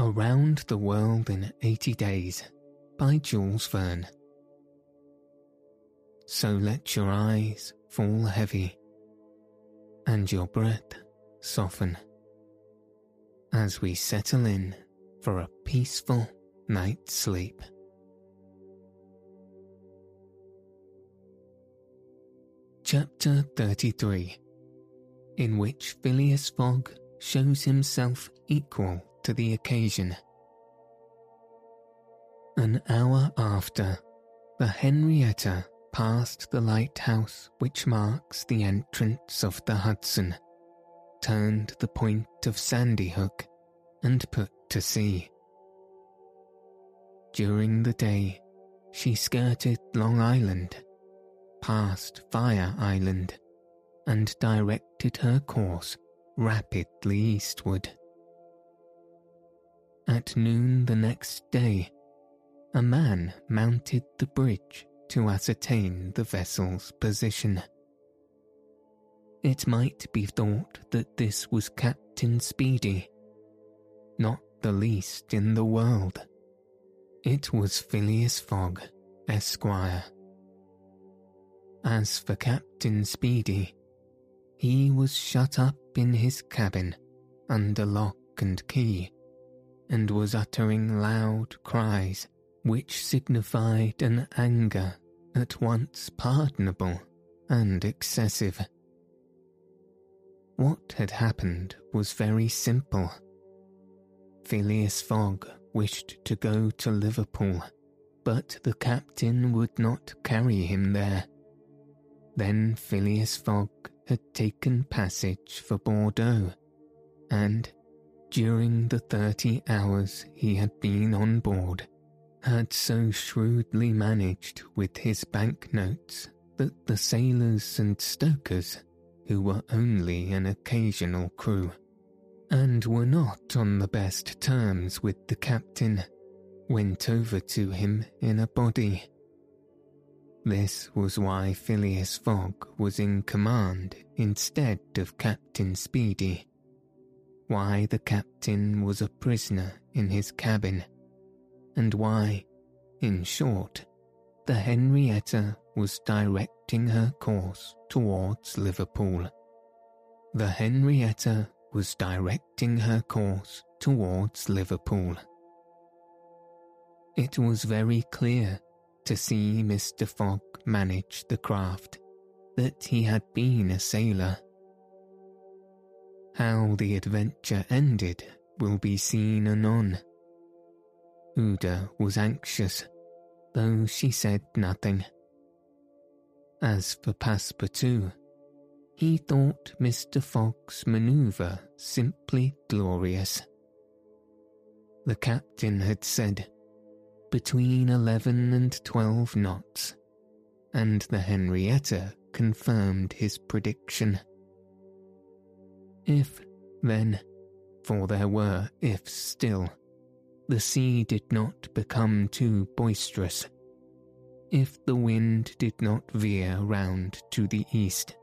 Around the World in 80 Days by Jules Verne. So let your eyes fall heavy and your breath soften as we settle in for a peaceful night's sleep. Chapter 33 In which Phileas Fogg shows himself equal to the occasion. An hour after, the Henrietta passed the lighthouse which marks the entrance of the Hudson, turned the point of Sandy Hook, and put to sea. During the day, she skirted Long Island, passed Fire Island, and directed her course rapidly eastward. At noon the next day, a man mounted the bridge to ascertain the vessel's position. It might be thought that this was Captain Speedy, not the least in the world. It was Phileas Fogg, Esquire. As for Captain Speedy, he was shut up in his cabin under lock and key and was uttering loud cries which signified an anger at once pardonable and excessive. What had happened was very simple. Phileas Fogg wished to go to Liverpool, but the captain would not carry him there. Then Phileas Fogg had taken passage for Bordeaux, and during the thirty hours he had been on board, had so shrewdly managed with his banknotes that the sailors and stokers, who were only an occasional crew, and were not on the best terms with the captain, went over to him in a body. This was why Phileas Fogg was in command instead of Captain Speedy why the captain was a prisoner in his cabin, and why, in short, the Henrietta was directing her course towards Liverpool. The Henrietta was directing her course towards Liverpool. It was very clear to see Mr. Fogg manage the craft that he had been a sailor how the adventure ended will be seen anon. Aouda was anxious, though she said nothing. As for Passepartout, he thought Mr. Fogg's manoeuvre simply glorious. The captain had said between eleven and twelve knots, and the Henrietta confirmed his prediction. If, then, for there were ifs still, the sea did not become too boisterous, if the wind did not veer round to the east,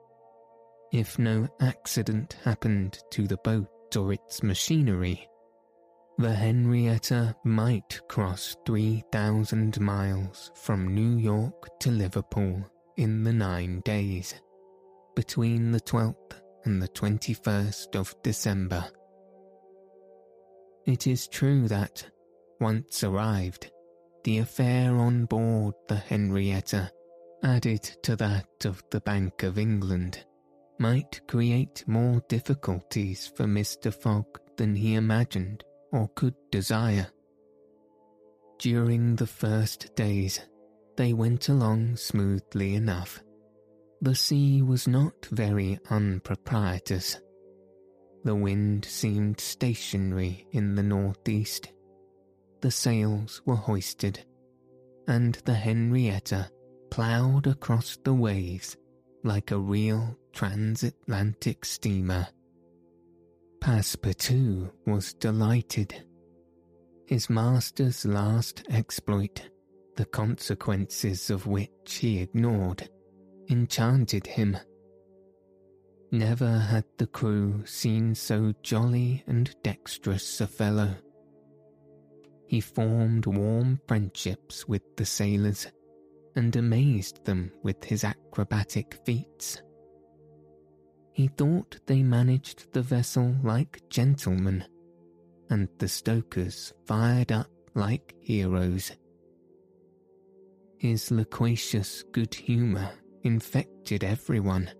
if no accident happened to the boat or its machinery, the Henrietta might cross 3,000 miles from New York to Liverpool in the nine days, between the 12th on the 21st of December. It is true that, once arrived, the affair on board the Henrietta, added to that of the Bank of England, might create more difficulties for Mr. Fogg than he imagined or could desire. During the first days, they went along smoothly enough. The sea was not very unpropitious. The wind seemed stationary in the northeast. The sails were hoisted, and the Henrietta ploughed across the waves like a real transatlantic steamer. Passepartout was delighted. His master's last exploit, the consequences of which he ignored, enchanted him. Never had the crew seen so jolly and dexterous a fellow. He formed warm friendships with the sailors and amazed them with his acrobatic feats. He thought they managed the vessel like gentlemen, and the stokers fired up like heroes. His loquacious good humour infected everyone.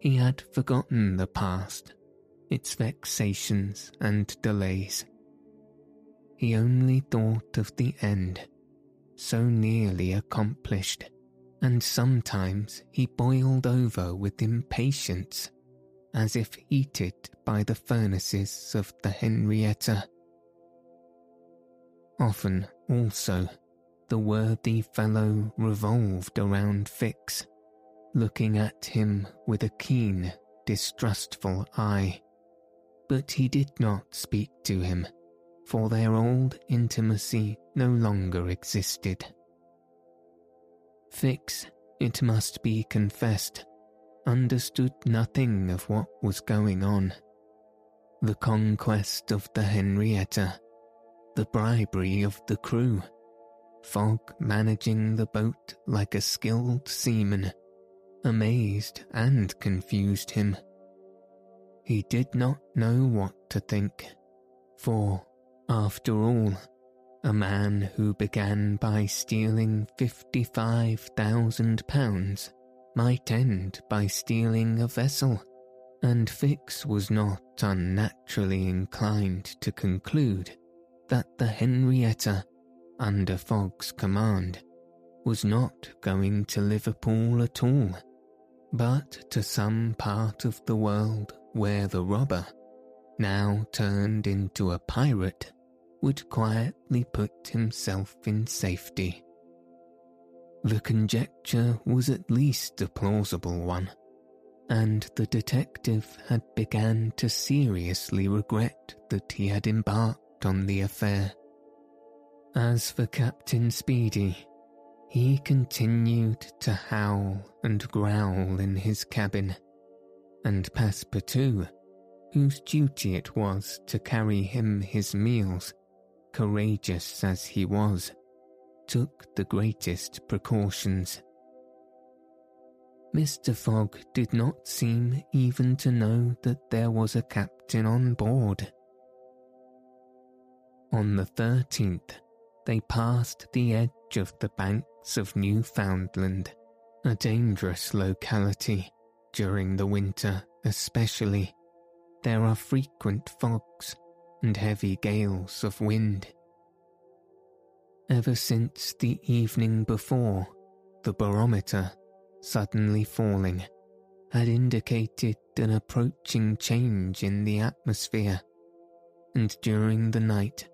He had forgotten the past, its vexations and delays. He only thought of the end, so nearly accomplished and sometimes he boiled over with impatience, as if heated by the furnaces of the Henrietta. Often, also, the worthy fellow revolved around Fix, looking at him with a keen, distrustful eye. But he did not speak to him, for their old intimacy no longer existed. Fix, it must be confessed, understood nothing of what was going on. The conquest of the Henrietta, the bribery of the crew, Fogg managing the boat like a skilled seaman, amazed and confused him. He did not know what to think, for, after all, a man who began by stealing £55,000 might end by stealing a vessel, and Fix was not unnaturally inclined to conclude that the Henrietta, under Fogg's command, was not going to Liverpool at all, but to some part of the world where the robber, now turned into a pirate, would quietly put himself in safety. The conjecture was at least a plausible one, and the detective had begun to seriously regret that he had embarked on the affair. As for Captain Speedy, he continued to howl and growl in his cabin, and Passepartout, whose duty it was to carry him his meals, courageous as he was, took the greatest precautions. Mr. Fogg did not seem even to know that there was a captain on board. On the 13th, they passed the edge of the banks of Newfoundland, a dangerous locality during the winter especially. There are frequent fogs and heavy gales of wind. Ever since the evening before, the barometer, suddenly falling, had indicated an approaching change in the atmosphere, and during the night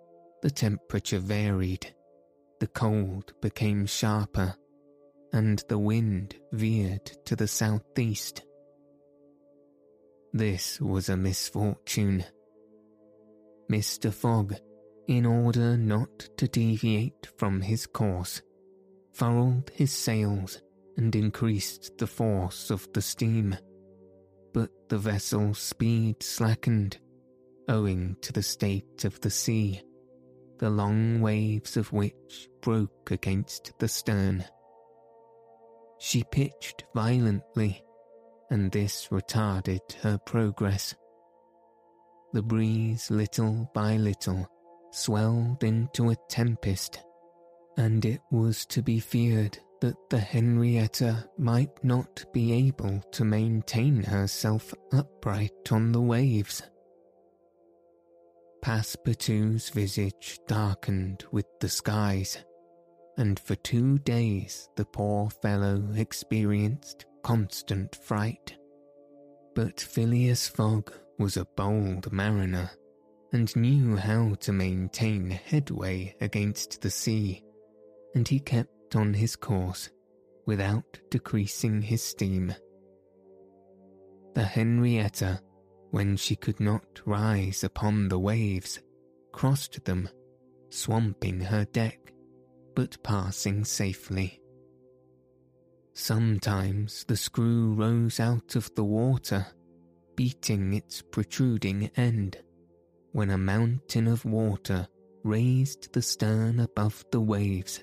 the temperature varied, the cold became sharper, and the wind veered to the southeast. This was a misfortune Mr. Fogg, in order not to deviate from his course, furled his sails and increased the force of the steam. But the vessel's speed slackened, owing to the state of the sea, the long waves of which broke against the stern. She pitched violently, and this retarded her progress. The breeze, little by little, swelled into a tempest, and it was to be feared that the Henrietta might not be able to maintain herself upright on the waves. Passepartout's visage darkened with the skies, and for two days the poor fellow experienced constant fright. But Phileas Fogg was a bold mariner, and knew how to maintain headway against the sea, and he kept on his course without decreasing his steam. The Henrietta, when she could not rise upon the waves, crossed them, swamping her deck, but passing safely. Sometimes the screw rose out of the water, beating its protruding end, when a mountain of water raised the stern above the waves,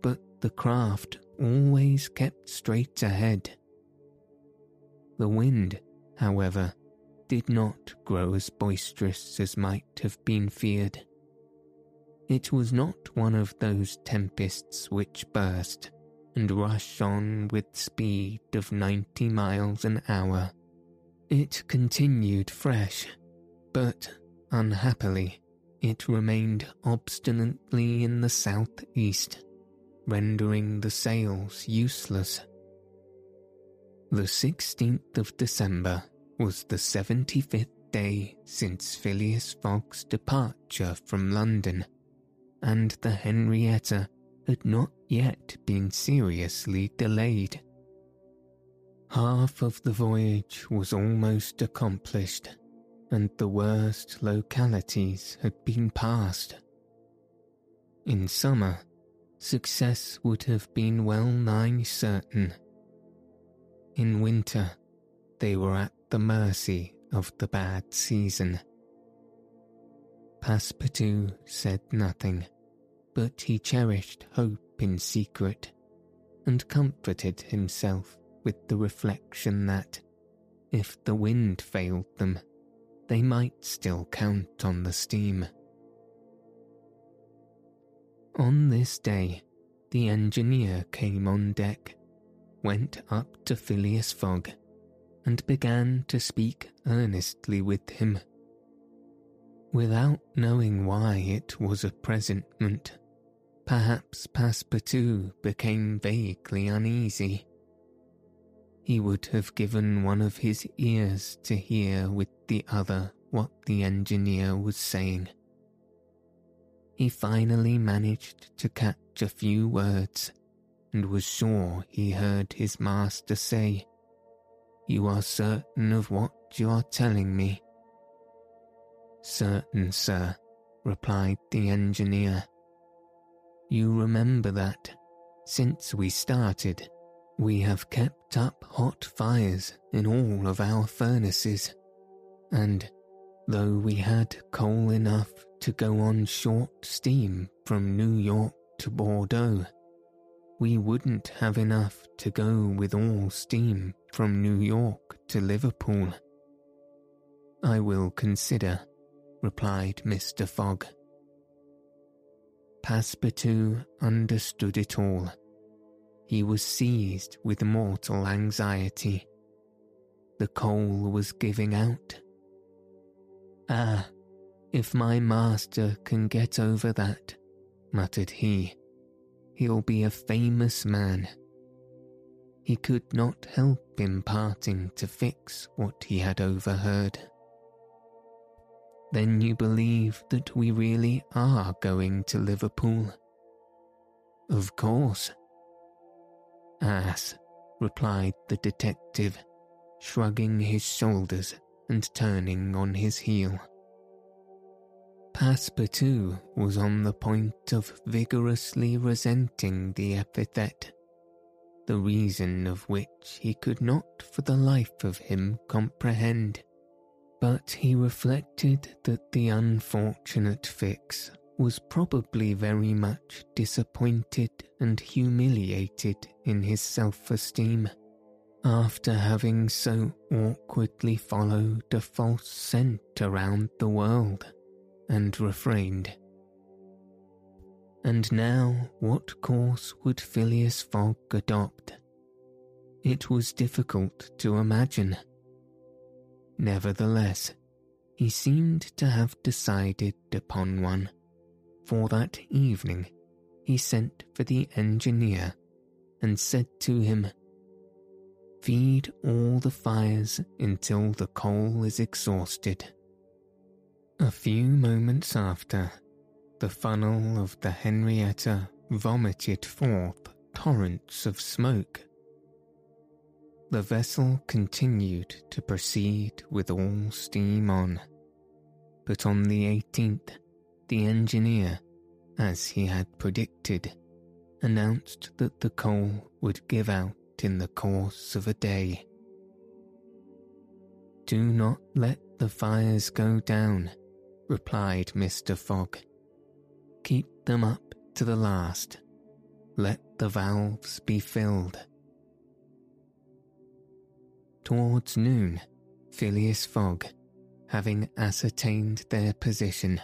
but the craft always kept straight ahead. The wind, however, did not grow as boisterous as might have been feared. It was not one of those tempests which burst and rush on with speed of 90 miles an hour. It continued fresh, but unhappily, it remained obstinately in the southeast, rendering the sails useless. The 16th of December was the 75th day since Phileas Fogg's departure from London, and the Henrietta had not yet been seriously delayed. Half of the voyage was almost accomplished, and the worst localities had been passed. In summer, success would have been well nigh certain. In winter, they were at the mercy of the bad season. Passepartout said nothing but he cherished hope in secret, and comforted himself with the reflection that, if the wind failed them, they might still count on the steam. On this day, the engineer came on deck, went up to Phileas Fogg, and began to speak earnestly with him. Without knowing why it was a presentment, Perhaps Passepartout became vaguely uneasy. He would have given one of his ears to hear with the other what the engineer was saying. He finally managed to catch a few words and was sure he heard his master say, You are certain of what you are telling me? Certain, sir, replied the engineer. You remember that, since we started, we have kept up hot fires in all of our furnaces, and though we had coal enough to go on short steam from New York to Bordeaux, we wouldn't have enough to go with all steam from New York to Liverpool. I will consider, replied Mr. Fogg. Passepartout understood it all. He was seized with mortal anxiety. The coal was giving out. Ah, if my master can get over that, muttered he, he'll be a famous man. He could not help imparting to Fix what he had overheard. Then you believe that we really are going to Liverpool? Of course. Ass, replied the detective, shrugging his shoulders and turning on his heel. Passepartout was on the point of vigorously resenting the epithet, the reason of which he could not for the life of him comprehend. But he reflected that the unfortunate Fix was probably very much disappointed and humiliated in his self esteem, after having so awkwardly followed a false scent around the world and refrained. And now, what course would Phileas Fogg adopt? It was difficult to imagine. Nevertheless, he seemed to have decided upon one, for that evening he sent for the engineer and said to him, Feed all the fires until the coal is exhausted. A few moments after, the funnel of the Henrietta vomited forth torrents of smoke. The vessel continued to proceed with all steam on, but on the 18th, the engineer, as he had predicted, announced that the coal would give out in the course of a day. Do not let the fires go down, replied Mr. Fogg. Keep them up to the last. Let the valves be filled. Towards noon, Phileas Fogg, having ascertained their position,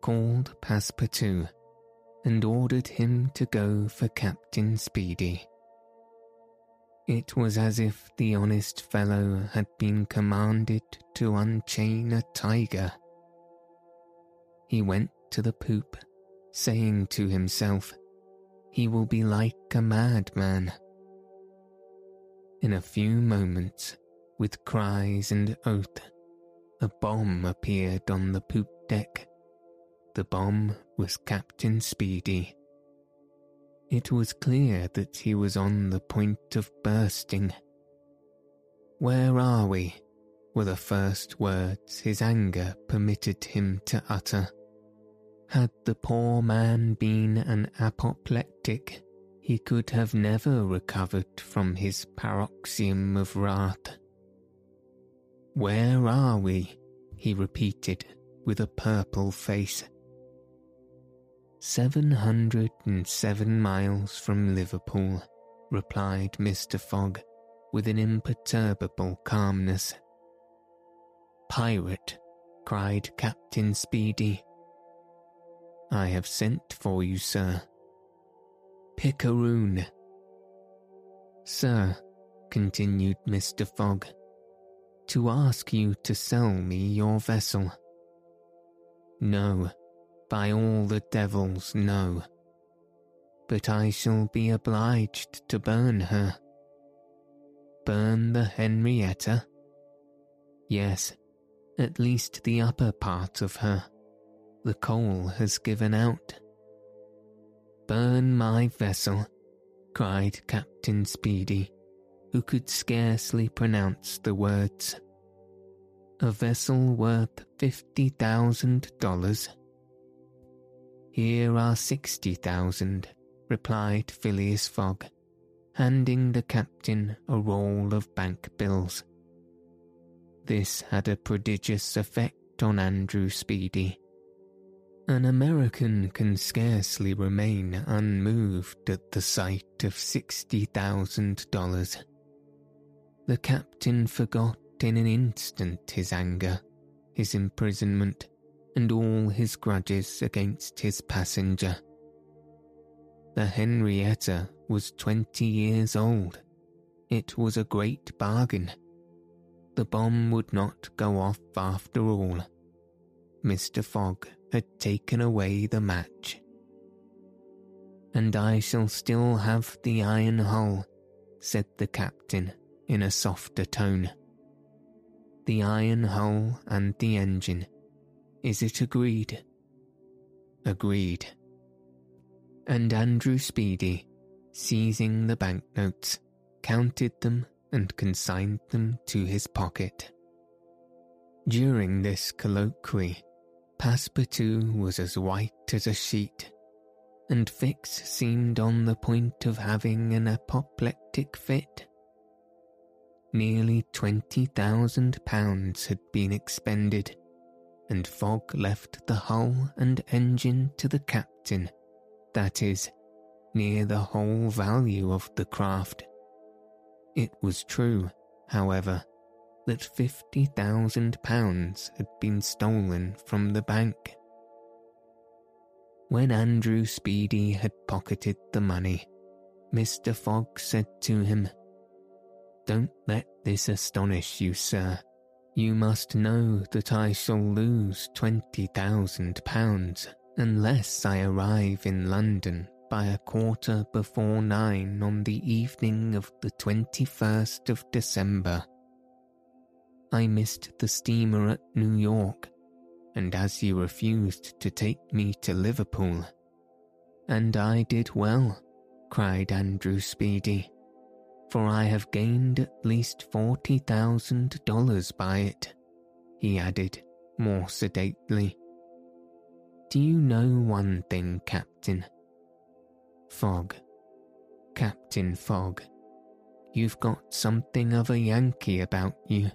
called Passepartout and ordered him to go for Captain Speedy. It was as if the honest fellow had been commanded to unchain a tiger. He went to the poop, saying to himself, He will be like a madman. In a few moments, with cries and oath, a bomb appeared on the poop deck. The bomb was Captain Speedy. It was clear that he was on the point of bursting. Where are we? Were the first words his anger permitted him to utter. Had the poor man been an apoplectic, he could have never recovered from his paroxysm of wrath. Where are we? he repeated with a purple face. Seven hundred and seven miles from Liverpool, replied Mr. Fogg with an imperturbable calmness. Pirate, cried Captain Speedy. I have sent for you, sir. Picaroon. Sir, continued Mr. Fogg, to ask you to sell me your vessel. No, by all the devils, no. But I shall be obliged to burn her. Burn the Henrietta? Yes, at least the upper part of her. The coal has given out. Burn my vessel, cried Captain Speedy, who could scarcely pronounce the words. A vessel worth fifty thousand dollars here are sixty thousand, replied Phileas Fogg, handing the captain a roll of bank bills. This had a prodigious effect on Andrew Speedy. An American can scarcely remain unmoved at the sight of sixty thousand dollars. The captain forgot in an instant his anger, his imprisonment, and all his grudges against his passenger. The Henrietta was twenty years old. It was a great bargain. The bomb would not go off after all. Mr. Fogg had taken away the match. And I shall still have the iron hull, said the captain in a softer tone. The iron hull and the engine is it agreed? Agreed. And Andrew Speedy, seizing the banknotes, counted them and consigned them to his pocket. During this colloquy, Passepartout was as white as a sheet, and Fix seemed on the point of having an apoplectic fit. Nearly twenty thousand pounds had been expended and Fogg left the hull and engine to the captain, that is, near the whole value of the craft. It was true, however, that £50,000 had been stolen from the bank. When Andrew Speedy had pocketed the money, Mr. Fogg said to him, Don't let this astonish you, sir. You must know that I shall lose £20,000 unless I arrive in London by a quarter before nine on the evening of the 21st of December. I missed the steamer at New York, and as you refused to take me to Liverpool, and I did well, cried Andrew Speedy, for I have gained at least forty thousand dollars by it, he added more sedately. Do you know one thing, Captain? Fogg. Captain Fogg. You've got something of a Yankee about you.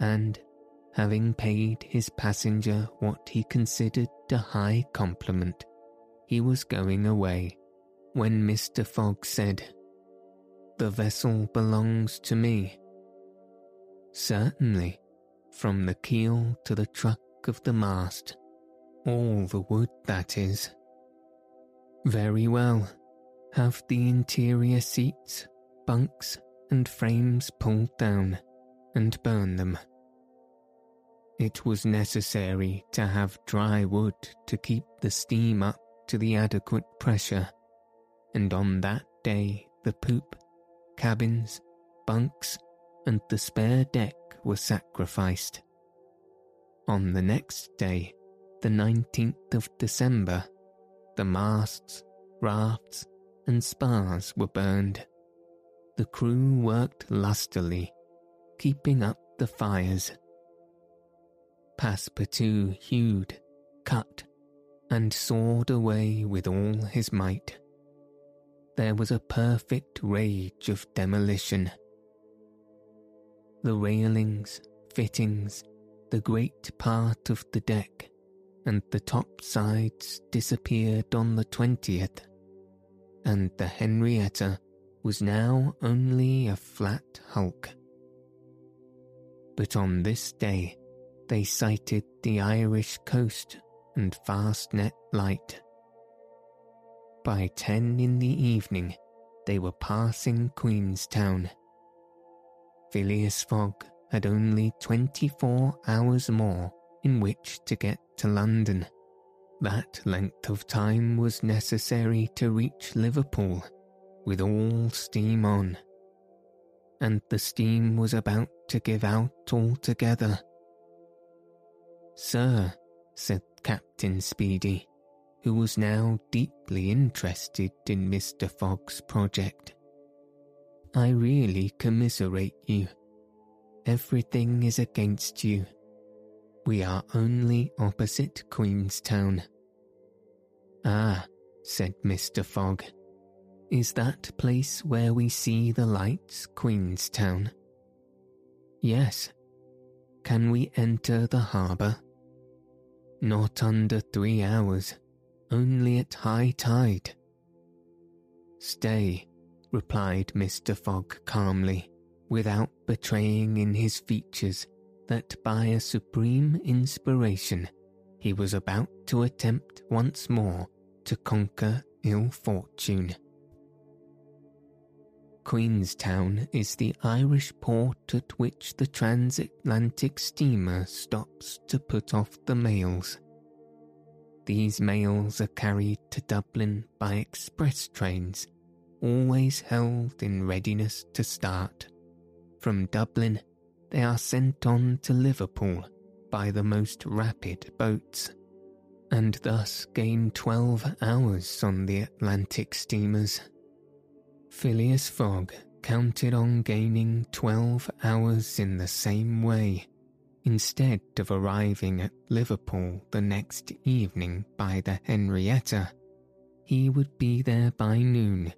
And, having paid his passenger what he considered a high compliment, he was going away when Mr. Fogg said, The vessel belongs to me. Certainly, from the keel to the truck of the mast, all the wood that is. Very well. Have the interior seats, bunks, and frames pulled down and burn them. It was necessary to have dry wood to keep the steam up to the adequate pressure, and on that day the poop, cabins, bunks, and the spare deck were sacrificed. On the next day, the 19th of December, the masts, rafts, and spars were burned. The crew worked lustily, keeping up the fires. Passepartout hewed, cut, and sawed away with all his might. There was a perfect rage of demolition. The railings, fittings, the great part of the deck, and the top sides disappeared on the 20th, and the Henrietta was now only a flat hulk. But on this day they sighted the Irish coast and Fastnet Light. By ten in the evening they were passing Queenstown. Phileas Fogg had only twenty-four hours more in which to get to London. That length of time was necessary to reach Liverpool with all steam on. And the steam was about to give out altogether. Sir, said Captain Speedy, who was now deeply interested in Mr. Fogg's project. I really commiserate you. Everything is against you we are only opposite Queenstown. Ah, said Mr. Fogg. Is that place where we see the lights Queenstown? Yes. Can we enter the harbour? Not under three hours, only at high tide. Stay, replied Mr. Fogg calmly, without betraying in his features that by a supreme inspiration he was about to attempt once more to conquer ill fortune. Queenstown is the Irish port at which the transatlantic steamer stops to put off the mails. These mails are carried to Dublin by express trains, always held in readiness to start. From Dublin, they are sent on to Liverpool by the most rapid boats, and thus gain 12 hours on the Atlantic steamers. Phileas Fogg counted on gaining 12 hours in the same way, instead of arriving at Liverpool the next evening by the Henrietta. He would be there by noon,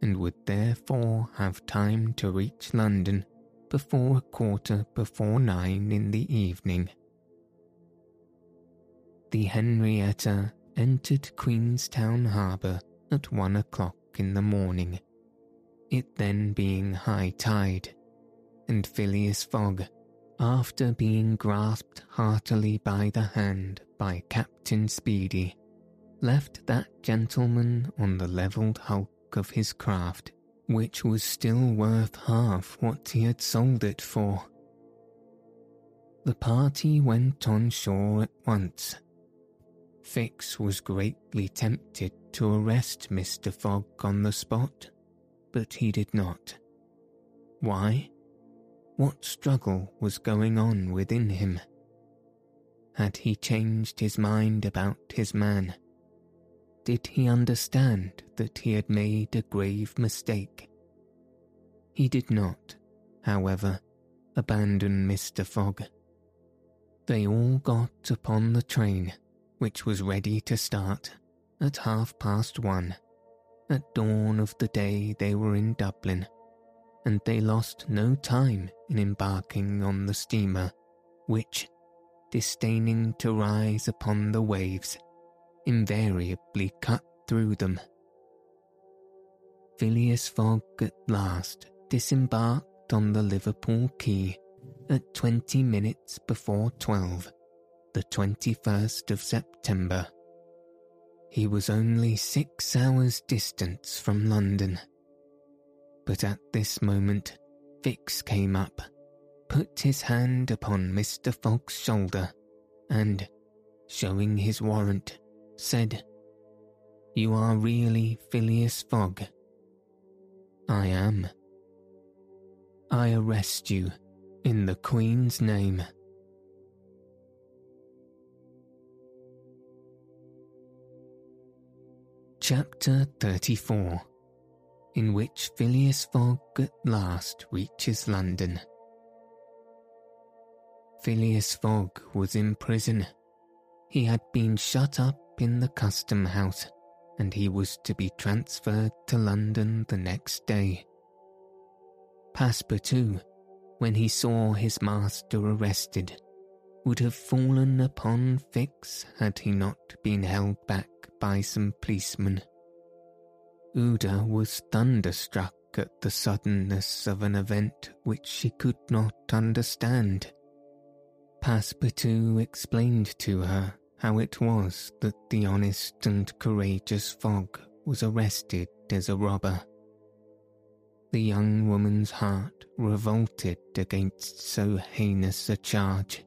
and would therefore have time to reach London before a quarter before nine in the evening. The Henrietta entered Queenstown Harbour at one o'clock in the morning. it then being high tide, and Phileas Fogg, after being grasped heartily by the hand by Captain Speedy, left that gentleman on the levelled hulk of his craft, which was still worth half what he had sold it for. The party went on shore at once. Fix was greatly tempted to arrest Mr. Fogg on the spot, but he did not. Why? What struggle was going on within him? Had he changed his mind about his man? Did he understand that he had made a grave mistake? He did not, however, abandon Mr. Fogg. They all got upon the train, which was ready to start at half past one, at dawn of the day they were in Dublin, and they lost no time in embarking on the steamer, which, disdaining to rise upon the waves, invariably cut through them. Phileas Fogg at last disembarked on the Liverpool quay at twenty minutes before twelve, the 21st of September. He was only six hours' distance from London. But at this moment, Fix came up, put his hand upon Mr. Fogg's shoulder, and, showing his warrant, said, You are really Phileas Fogg? I am. I arrest you in the Queen's name. Chapter 34 In which Phileas Fogg at last reaches London. Phileas Fogg was in prison. He had been shut up in the custom house, and he was to be transferred to London the next day. Passepartout, when he saw his master arrested, would have fallen upon Fix had he not been held back by some policemen. Aouda was thunderstruck at the suddenness of an event which she could not understand. Passepartout explained to her how it was that the honest and courageous Fogg was arrested as a robber. The young woman's heart revolted against so heinous a charge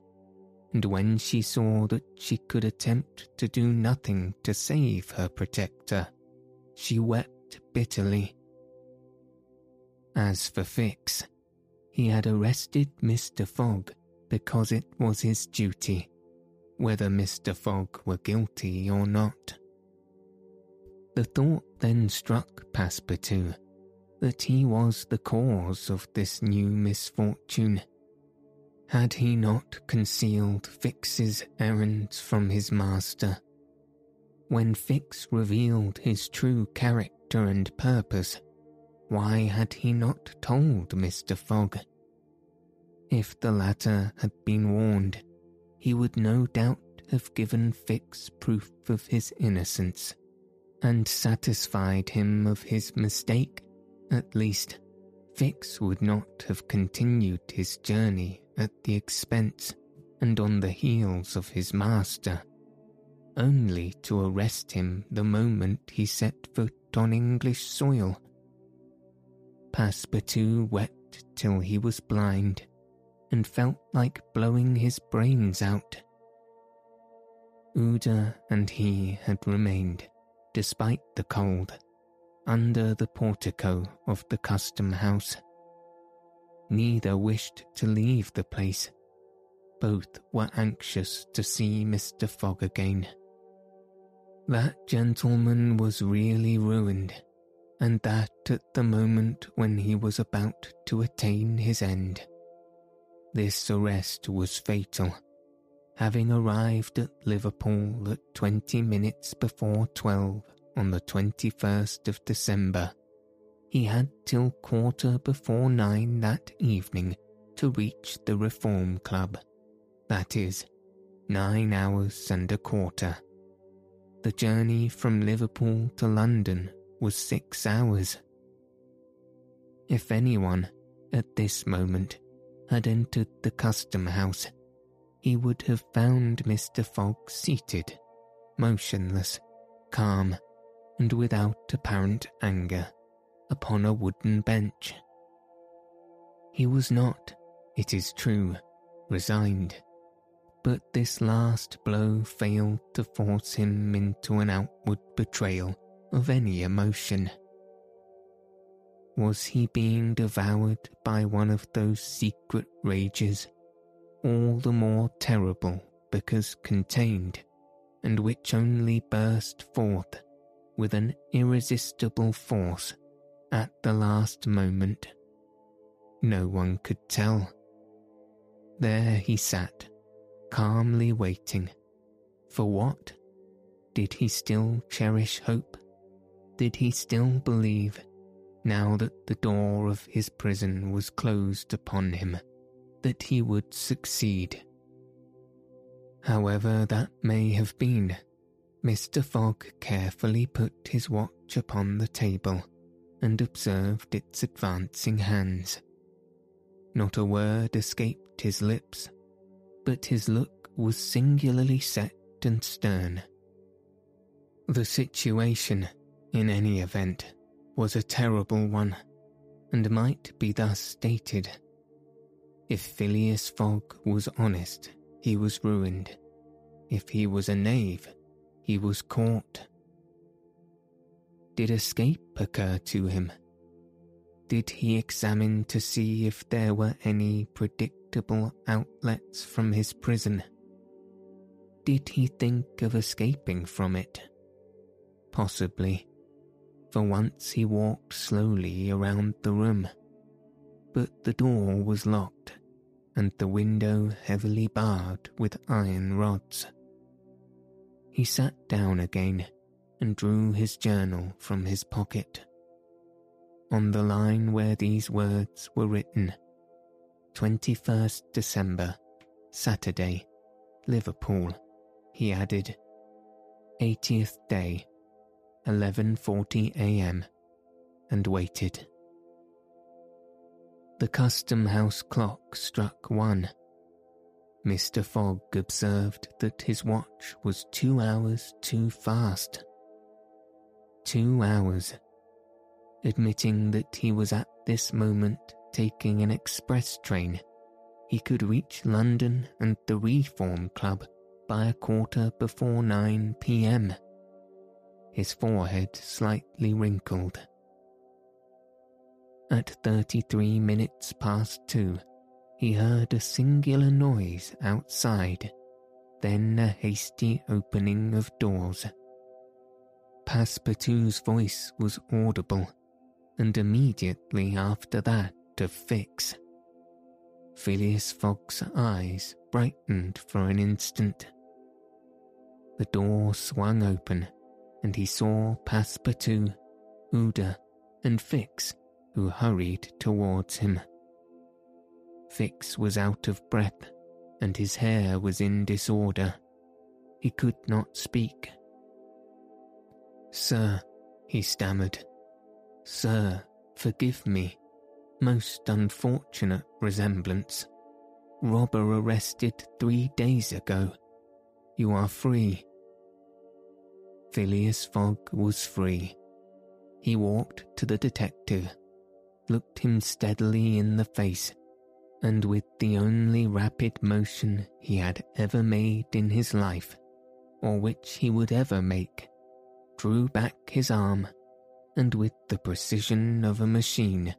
and when she saw that she could attempt to do nothing to save her protector, she wept bitterly. As for Fix, he had arrested Mr. Fogg because it was his duty, whether Mr. Fogg were guilty or not. The thought then struck Passepartout that he was the cause of this new misfortune had he not concealed Fix's errands from his master? When Fix revealed his true character and purpose, why had he not told Mr. Fogg? If the latter had been warned, he would no doubt have given Fix proof of his innocence, and satisfied him of his mistake, at least. Fix would not have continued his journey at the expense and on the heels of his master, only to arrest him the moment he set foot on English soil. Passepartout wept till he was blind and felt like blowing his brains out. Aouda and he had remained, despite the cold, under the portico of the custom house Neither wished to leave the place. Both were anxious to see Mr. Fogg again. That gentleman was really ruined, and that at the moment when he was about to attain his end. This arrest was fatal. Having arrived at Liverpool at twenty minutes before twelve on the 21st of December, he had till quarter before nine that evening to reach the Reform Club. That is, nine hours and a quarter. The journey from Liverpool to London was six hours. If anyone, at this moment, had entered the custom house, he would have found Mr. Fogg seated, motionless, calm, and without apparent anger, upon a wooden bench. He was not, it is true, resigned, but this last blow failed to force him into an outward betrayal of any emotion. Was he being devoured by one of those secret rages, all the more terrible because contained, and which only burst forth with an irresistible force at the last moment? No one could tell. There he sat, calmly waiting. For what? Did he still cherish hope? Did he still believe now that the door of his prison was closed upon him, that he would succeed. However that may have been, Mr. Fogg carefully put his watch upon the table and observed its advancing hands. Not a word escaped his lips, but his look was singularly set and stern. The situation, in any event, was a terrible one, and might be thus stated. If Phileas Fogg was honest, he was ruined. If he was a knave, he was caught. Did escape occur to him? Did he examine to see if there were any predictable outlets from his prison? Did he think of escaping from it? Possibly for once he walked slowly around the room. But the door was locked, and the window heavily barred with iron rods. He sat down again and drew his journal from his pocket. On the line where these words were written, 21st December, Saturday, Liverpool, he added, 80th day 11:40 a.m. and waited. The custom house clock struck one. Mr. Fogg observed that his watch was two hours too fast. Two hours. Admitting that he was at this moment taking an express train, he could reach London and the Reform Club by a quarter before 9 p.m his forehead slightly wrinkled. At 33 minutes past two, he heard a singular noise outside, then a hasty opening of doors. Passepartout's voice was audible, and immediately after that of Fix. Phileas Fogg's eyes brightened for an instant. The door swung open, and he saw Passepartout, Aouda, and Fix, who hurried towards him. Fix was out of breath, and his hair was in disorder. He could not speak. Sir, he stammered, Sir, forgive me. Most unfortunate resemblance. Robber arrested three days ago. You are free. Phileas Fogg was free. He walked to the detective, looked him steadily in the face, and with the only rapid motion he had ever made in his life, or which he would ever make, drew back his arm, and with the precision of a machine,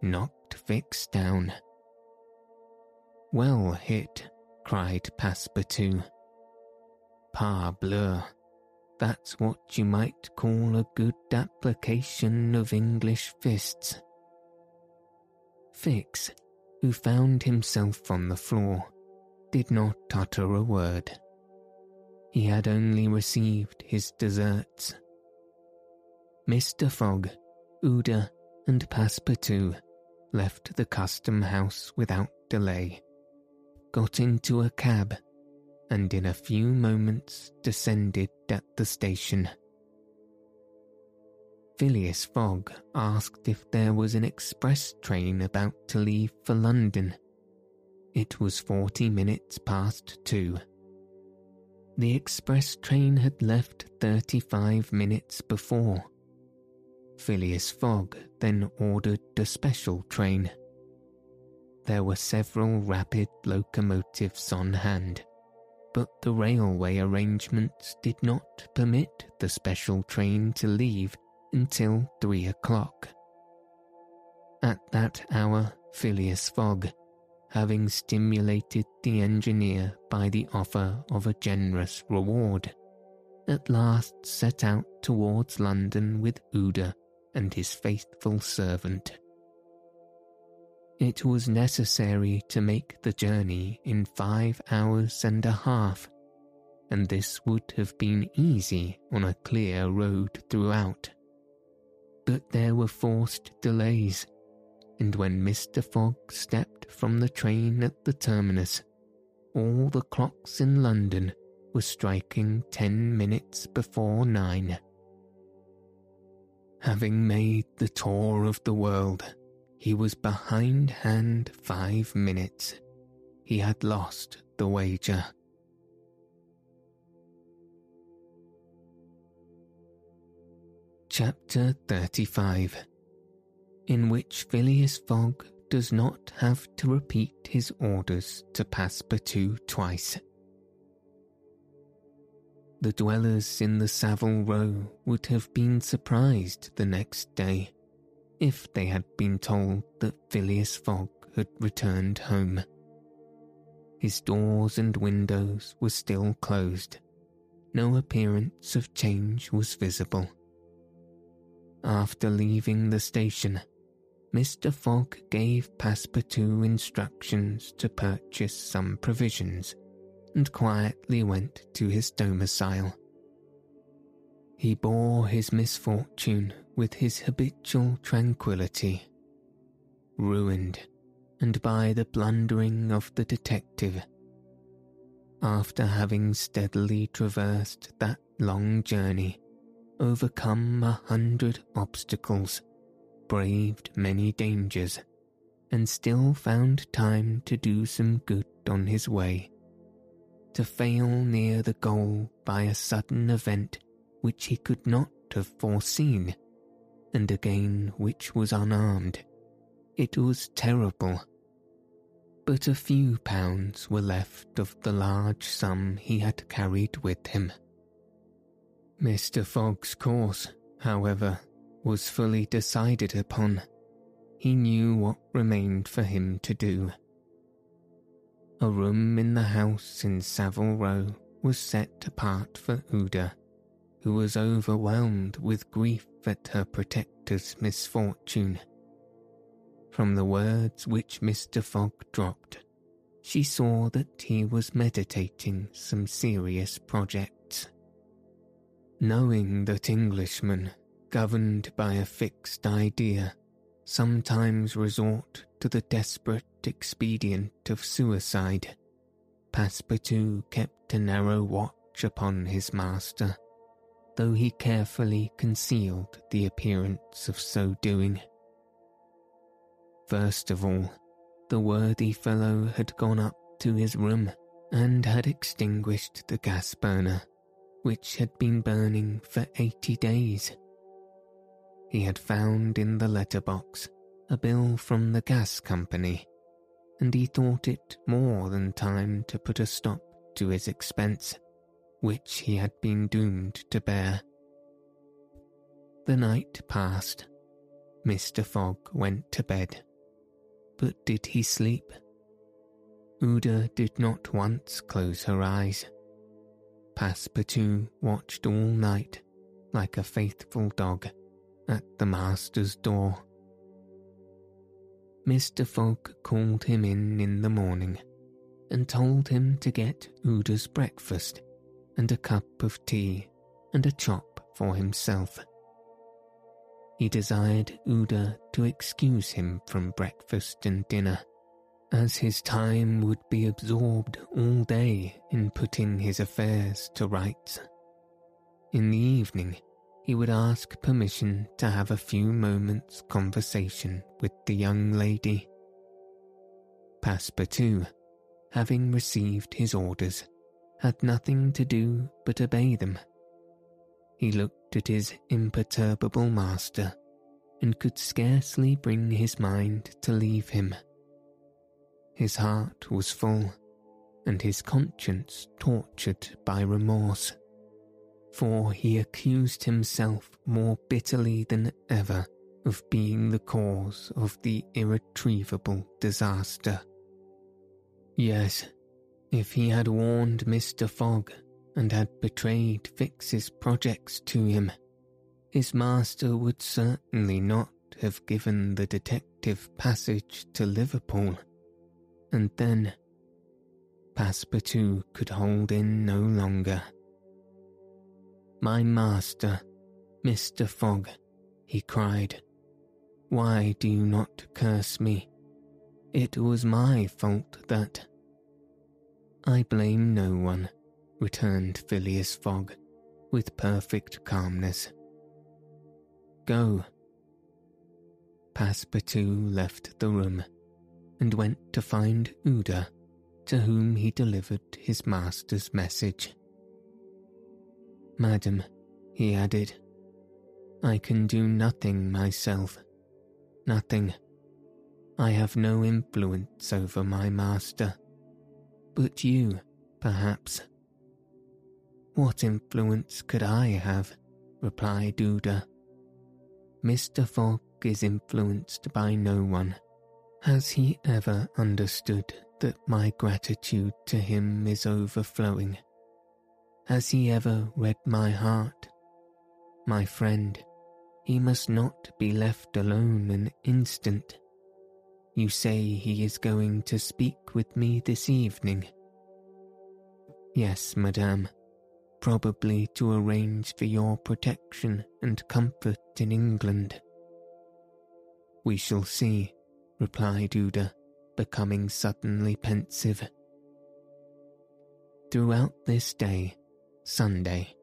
knocked Fix down. Well hit, cried Passepartout. Parbleu, that's what you might call a good application of English fists. Fix, who found himself on the floor, did not utter a word. He had only received his deserts. Mr. Fogg, Aouda, and Passepartout left the custom house without delay, got into a cab, and in a few moments descended at the station. Phileas Fogg asked if there was an express train about to leave for London. It was forty minutes past two. The express train had left thirty five minutes before. Phileas Fogg then ordered a special train. There were several rapid locomotives on hand, but the railway arrangements did not permit the special train to leave until three o'clock. At that hour, Phileas Fogg, having stimulated the engineer by the offer of a generous reward, at last set out towards London with Aouda and his faithful servant. It was necessary to make the journey in five hours and a half, and this would have been easy on a clear road throughout. But there were forced delays, and when Mr. Fogg stepped from the train at the terminus, all the clocks in London were striking ten minutes before nine. Having made the tour of the world, he was behindhand five minutes. He had lost the wager. Chapter 35 In which Phileas Fogg does not have to repeat his orders to Passepartout twice. The dwellers in the Savile Row would have been surprised the next day if they had been told that Phileas Fogg had returned home. His doors and windows were still closed. No appearance of change was visible. After leaving the station, Mr. Fogg gave Passepartout instructions to purchase some provisions and quietly went to his domicile. He bore his misfortune with his habitual tranquillity. Ruined, and by the blundering of the detective. After having steadily traversed that long journey, overcome a hundred obstacles, braved many dangers, and still found time to do some good on his way. To fail near the goal by a sudden event which he could not have foreseen, and again which was unarmed. It was terrible. But a few pounds were left of the large sum he had carried with him. Mr. Fogg's course, however, was fully decided upon. He knew what remained for him to do. A room in the house in Savile Row was set apart for Aouda, who was overwhelmed with grief at her protector's misfortune. From the words which Mr. Fogg dropped, she saw that he was meditating some serious projects. Knowing that Englishmen, governed by a fixed idea, sometimes resort to the desperate expedient of suicide, Passepartout kept a narrow watch upon his master, though he carefully concealed the appearance of so doing. First of all, the worthy fellow had gone up to his room and had extinguished the gas burner which had been burning for eighty days. He had found in the letterbox a bill from the gas company, and he thought it more than time to put a stop to his expense, which he had been doomed to bear. The night passed. Mr. Fogg went to bed. But did he sleep? Aouda did not once close her eyes. Passepartout watched all night, like a faithful dog, at the master's door. Mr. Fogg called him in in the morning and told him to get Aouda's breakfast and a cup of tea and a chop for himself. He desired Aouda to excuse him from breakfast and dinner as his time would be absorbed all day in putting his affairs to rights. In the evening, he would ask permission to have a few moments' conversation with the young lady. Passepartout, having received his orders, had nothing to do but obey them. He looked at his imperturbable master and could scarcely bring his mind to leave him. His heart was full, and his conscience tortured by remorse, for he accused himself more bitterly than ever of being the cause of the irretrievable disaster. Yes, if he had warned Mr. Fogg and had betrayed Fix's projects to him, his master would certainly not have given the detective passage to Liverpool. And then, Passepartout could hold in no longer. My master, Mr. Fogg, he cried, why do you not curse me? It was my fault that. I blame no one, returned Phileas Fogg with perfect calmness. Go. Passepartout left the room and went to find Aouda, to whom he delivered his master's message. Madam, he added, I can do nothing myself. Nothing. I have no influence over my master. But you, perhaps. What influence could I have? replied Aouda. Mr. Fogg is influenced by no one. Has he ever understood that my gratitude to him is overflowing? Has he ever read my heart? My friend, he must not be left alone an instant. You say he is going to speak with me this evening. Yes, madame, probably to arrange for your protection and comfort in England. We shall see, replied Aouda, becoming suddenly pensive. Throughout this day, Sunday,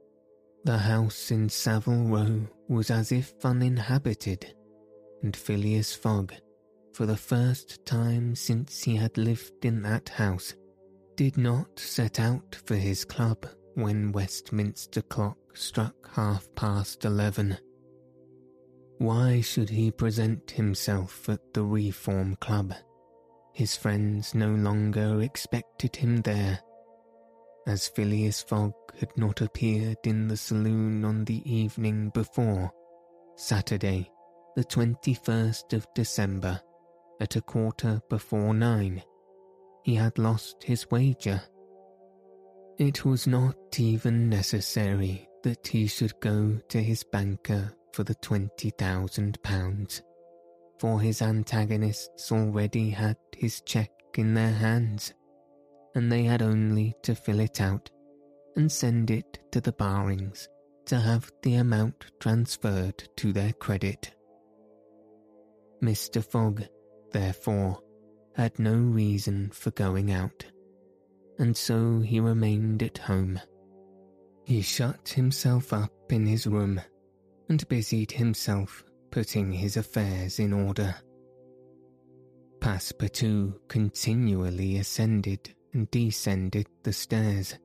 the house in Savile Row was as if uninhabited, and Phileas Fogg for the first time since he had lived in that house, did not set out for his club when Westminster clock struck half past eleven. Why should he present himself at the Reform Club? His friends no longer expected him there. As Phileas Fogg had not appeared in the saloon on the evening before, Saturday, the 21st of December, at a quarter before nine. He had lost his wager. It was not even necessary that he should go to his banker for the £20,000, for his antagonists already had his cheque in their hands, and they had only to fill it out and send it to the Barings to have the amount transferred to their credit. Mr. Fogg therefore, had no reason for going out, and so he remained at home. He shut himself up in his room and busied himself putting his affairs in order. Passepartout continually ascended and descended the stairs.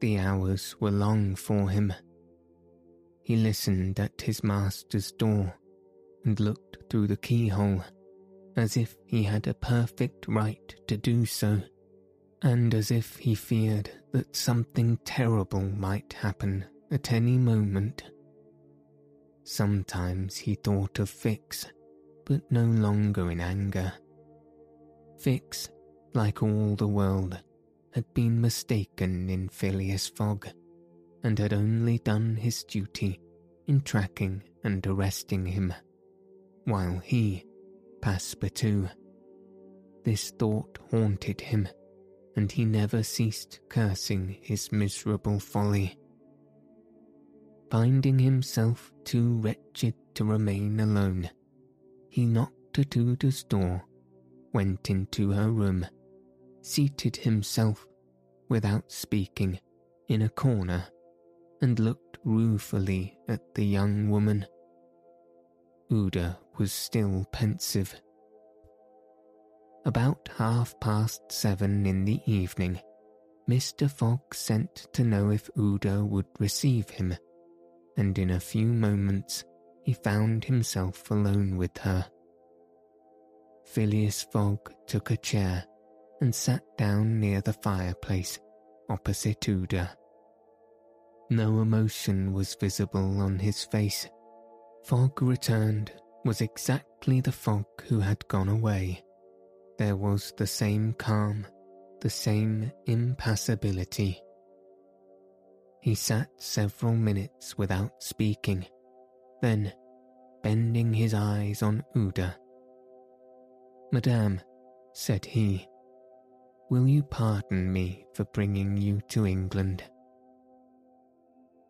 The hours were long for him. He listened at his master's door and looked through the keyhole as if he had a perfect right to do so, and as if he feared that something terrible might happen at any moment. Sometimes he thought of Fix, but no longer in anger. Fix, like all the world, had been mistaken in Phileas Fogg, and had only done his duty in tracking and arresting him, while he, Passepartout. This thought haunted him, and he never ceased cursing his miserable folly. Finding himself too wretched to remain alone, he knocked at Aouda's door, went into her room, seated himself, without speaking, in a corner, and looked ruefully at the young woman. Aouda was still pensive. About half past seven in the evening, Mr. Fogg sent to know if Aouda would receive him, and in a few moments he found himself alone with her. Phileas Fogg took a chair and sat down near the fireplace opposite Aouda. No emotion was visible on his face. Fogg returned was exactly the Fogg who had gone away. There was the same calm, the same impassibility. He sat several minutes without speaking, then, bending his eyes on Aouda, Madame, said he, will you pardon me for bringing you to England?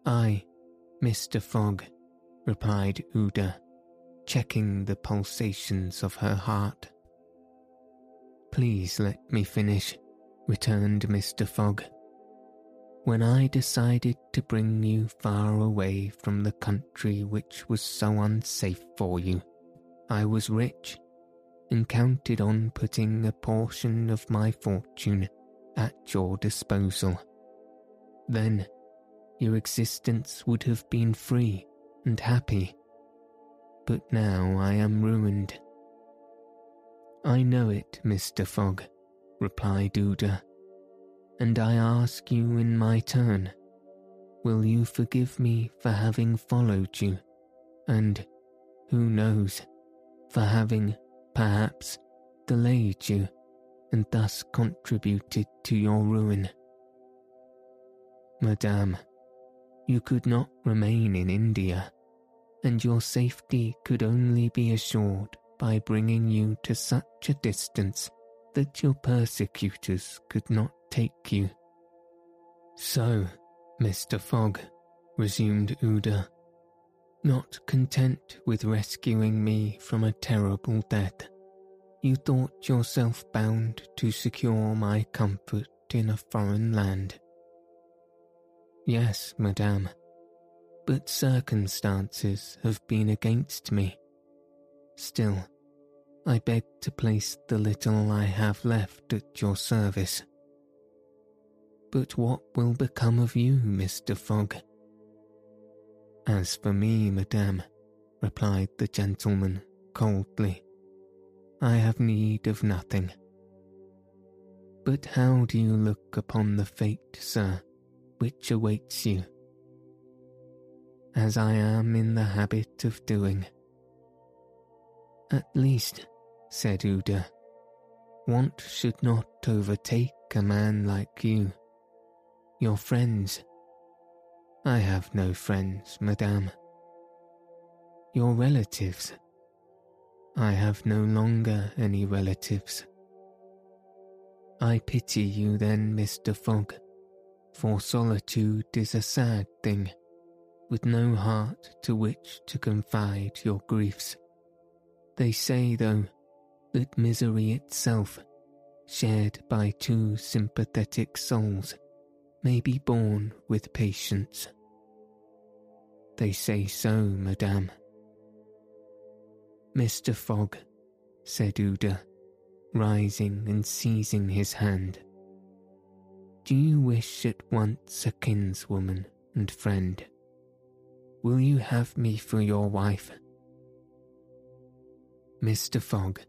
I, Mr. Fogg, replied Aouda, checking the pulsations of her heart. Please let me finish, returned Mr. Fogg. When I decided to bring you far away from the country which was so unsafe for you, I was rich and counted on putting a portion of my fortune at your disposal. Then your existence would have been free and happy. But now I am ruined. I know it, Mr. Fogg, replied Aouda, and I ask you in my turn, will you forgive me for having followed you, and, who knows, for having perhaps, delayed you and thus contributed to your ruin. Madame, you could not remain in India, and your safety could only be assured by bringing you to such a distance that your persecutors could not take you. So, Mr. Fogg, resumed Aouda, not content with rescuing me from a terrible death, you thought yourself bound to secure my comfort in a foreign land. Yes, madame, but circumstances have been against me. Still, I beg to place the little I have left at your service. But what will become of you, Mr. Fogg? As for me, madame, replied the gentleman coldly, I have need of nothing. But how do you look upon the fate, sir, which awaits you? As I am in the habit of doing. At least, said Aouda, want should not overtake a man like you. Your friends I have no friends, madame. Your relatives? I have no longer any relatives. I pity you then, Mr. Fogg, for solitude is a sad thing, with no heart to which to confide your griefs. They say, though, that misery itself, shared by two sympathetic souls, may be borne with patience. They say so, madame. Mr. Fogg, said Aouda, rising and seizing his hand. Do you wish at once a kinswoman and friend? Will you have me for your wife? Mr. Fogg,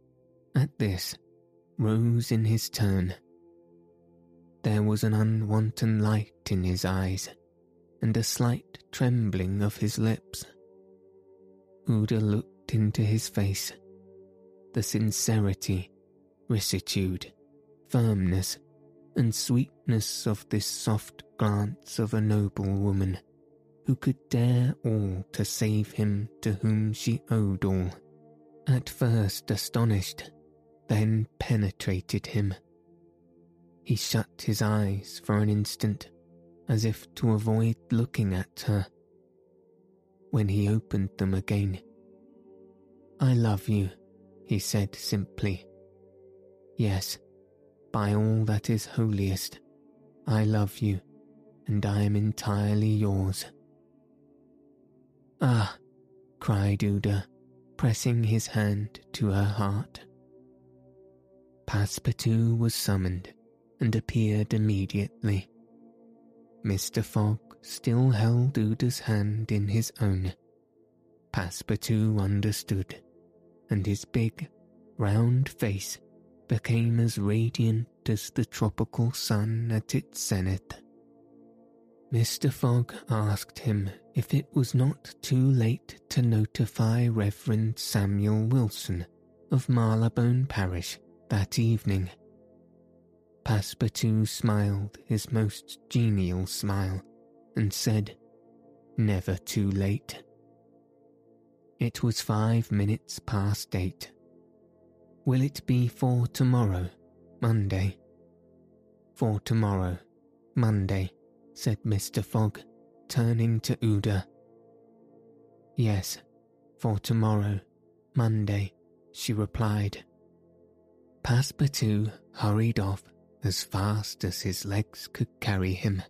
at this, rose in his turn there was an unwonted light in his eyes and a slight trembling of his lips. Aouda looked into his face. The sincerity, rectitude, firmness, and sweetness of this soft glance of a noble woman who could dare all to save him to whom she owed all, at first astonished, then penetrated him he shut his eyes for an instant, as if to avoid looking at her. When he opened them again, I love you, he said simply. Yes, by all that is holiest, I love you, and I am entirely yours. Ah, cried Aouda, pressing his hand to her heart. Passepartout was summoned and appeared immediately. Mr. Fogg still held Aouda's hand in his own. Passepartout understood, and his big, round face became as radiant as the tropical sun at its zenith. Mr. Fogg asked him if it was not too late to notify Reverend Samuel Wilson of Marylebone Parish that evening. Passepartout smiled his most genial smile and said, Never too late. It was five minutes past eight. Will it be for tomorrow, Monday? For tomorrow, Monday, said Mr. Fogg, turning to Aouda. Yes, for tomorrow, Monday, she replied. Passepartout hurried off as fast as his legs could carry him.